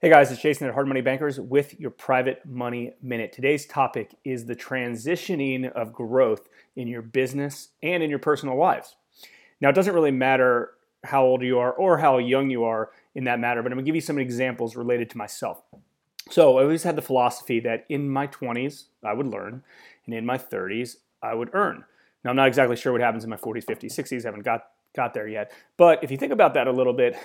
Hey guys, it's Jason at Hard Money Bankers with your Private Money Minute. Today's topic is the transitioning of growth in your business and in your personal lives. Now, it doesn't really matter how old you are or how young you are in that matter, but I'm gonna give you some examples related to myself. So, I always had the philosophy that in my 20s, I would learn, and in my 30s, I would earn. Now, I'm not exactly sure what happens in my 40s, 50s, 60s, I haven't got, got there yet. But if you think about that a little bit,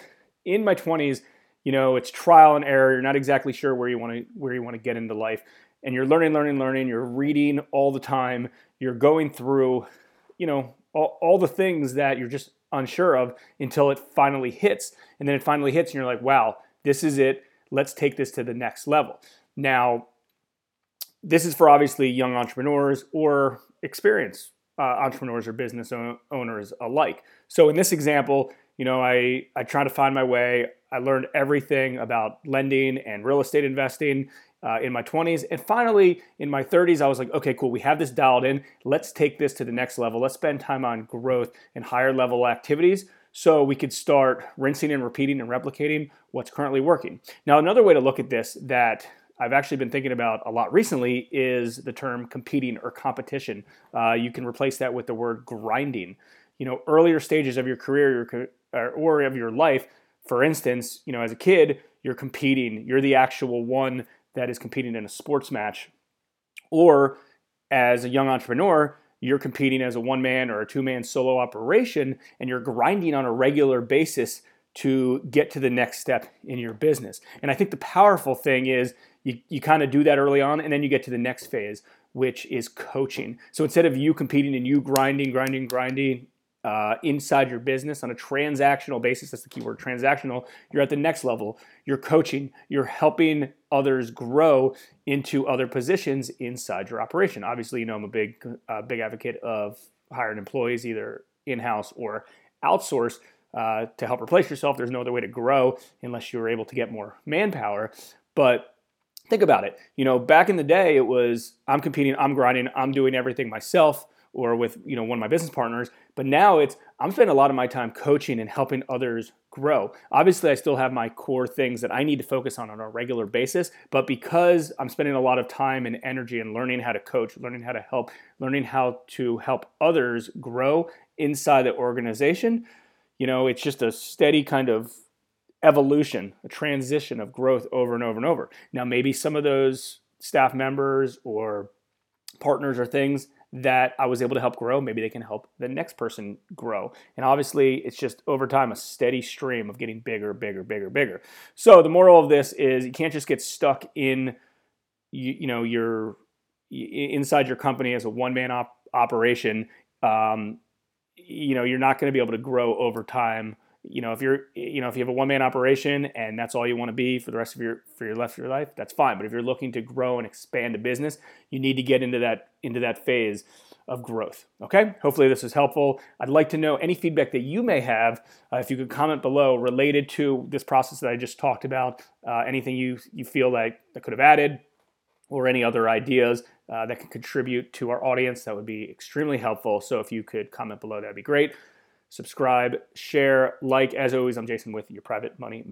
in my 20s, you know it's trial and error. You're not exactly sure where you want to where you want to get into life. And you're learning learning learning. You're reading all the time. You're going through you know all, all the things that you're just unsure of until it finally hits. And then it finally hits and you're like wow this is it. Let's take this to the next level. Now this is for obviously young entrepreneurs or experienced uh, entrepreneurs or business owners alike. So in this example you know i i try to find my way I learned everything about lending and real estate investing uh, in my 20s. And finally, in my 30s, I was like, okay, cool, we have this dialed in. Let's take this to the next level. Let's spend time on growth and higher level activities so we could start rinsing and repeating and replicating what's currently working. Now, another way to look at this that I've actually been thinking about a lot recently is the term competing or competition. Uh, you can replace that with the word grinding. You know, earlier stages of your career or of your life, for instance, you know, as a kid, you're competing, you're the actual one that is competing in a sports match. Or as a young entrepreneur, you're competing as a one man or a two man solo operation and you're grinding on a regular basis to get to the next step in your business. And I think the powerful thing is you, you kind of do that early on and then you get to the next phase, which is coaching. So instead of you competing and you grinding, grinding, grinding, uh, inside your business on a transactional basis. That's the keyword transactional. You're at the next level. You're coaching, you're helping others grow into other positions inside your operation. Obviously, you know, I'm a big, uh, big advocate of hiring employees, either in house or outsource. Uh, to help replace yourself, there's no other way to grow unless you're able to get more manpower. But think about it. You know, back in the day, it was I'm competing, I'm grinding, I'm doing everything myself or with you know one of my business partners but now it's i'm spending a lot of my time coaching and helping others grow. Obviously i still have my core things that i need to focus on on a regular basis but because i'm spending a lot of time and energy and learning how to coach learning how to help learning how to help others grow inside the organization you know it's just a steady kind of evolution a transition of growth over and over and over. Now maybe some of those staff members or partners or things that I was able to help grow, maybe they can help the next person grow. And obviously, it's just over time a steady stream of getting bigger, bigger, bigger, bigger. So the moral of this is you can't just get stuck in you, you know your inside your company as a one man op- operation. Um, you know you're not going to be able to grow over time you know if you're you know if you have a one man operation and that's all you want to be for the rest of your for your rest of your life that's fine. But if you're looking to grow and expand a business you need to get into that into that phase of growth okay? Hopefully this is helpful. I'd like to know any feedback that you may have uh, if you could comment below related to this process that i just talked about uh, anything you you feel like that could have added or any other ideas uh, that can contribute to our audience that would be extremely helpful. So if you could comment below that'd be great subscribe, share, like. As always, I'm Jason with your Private Money.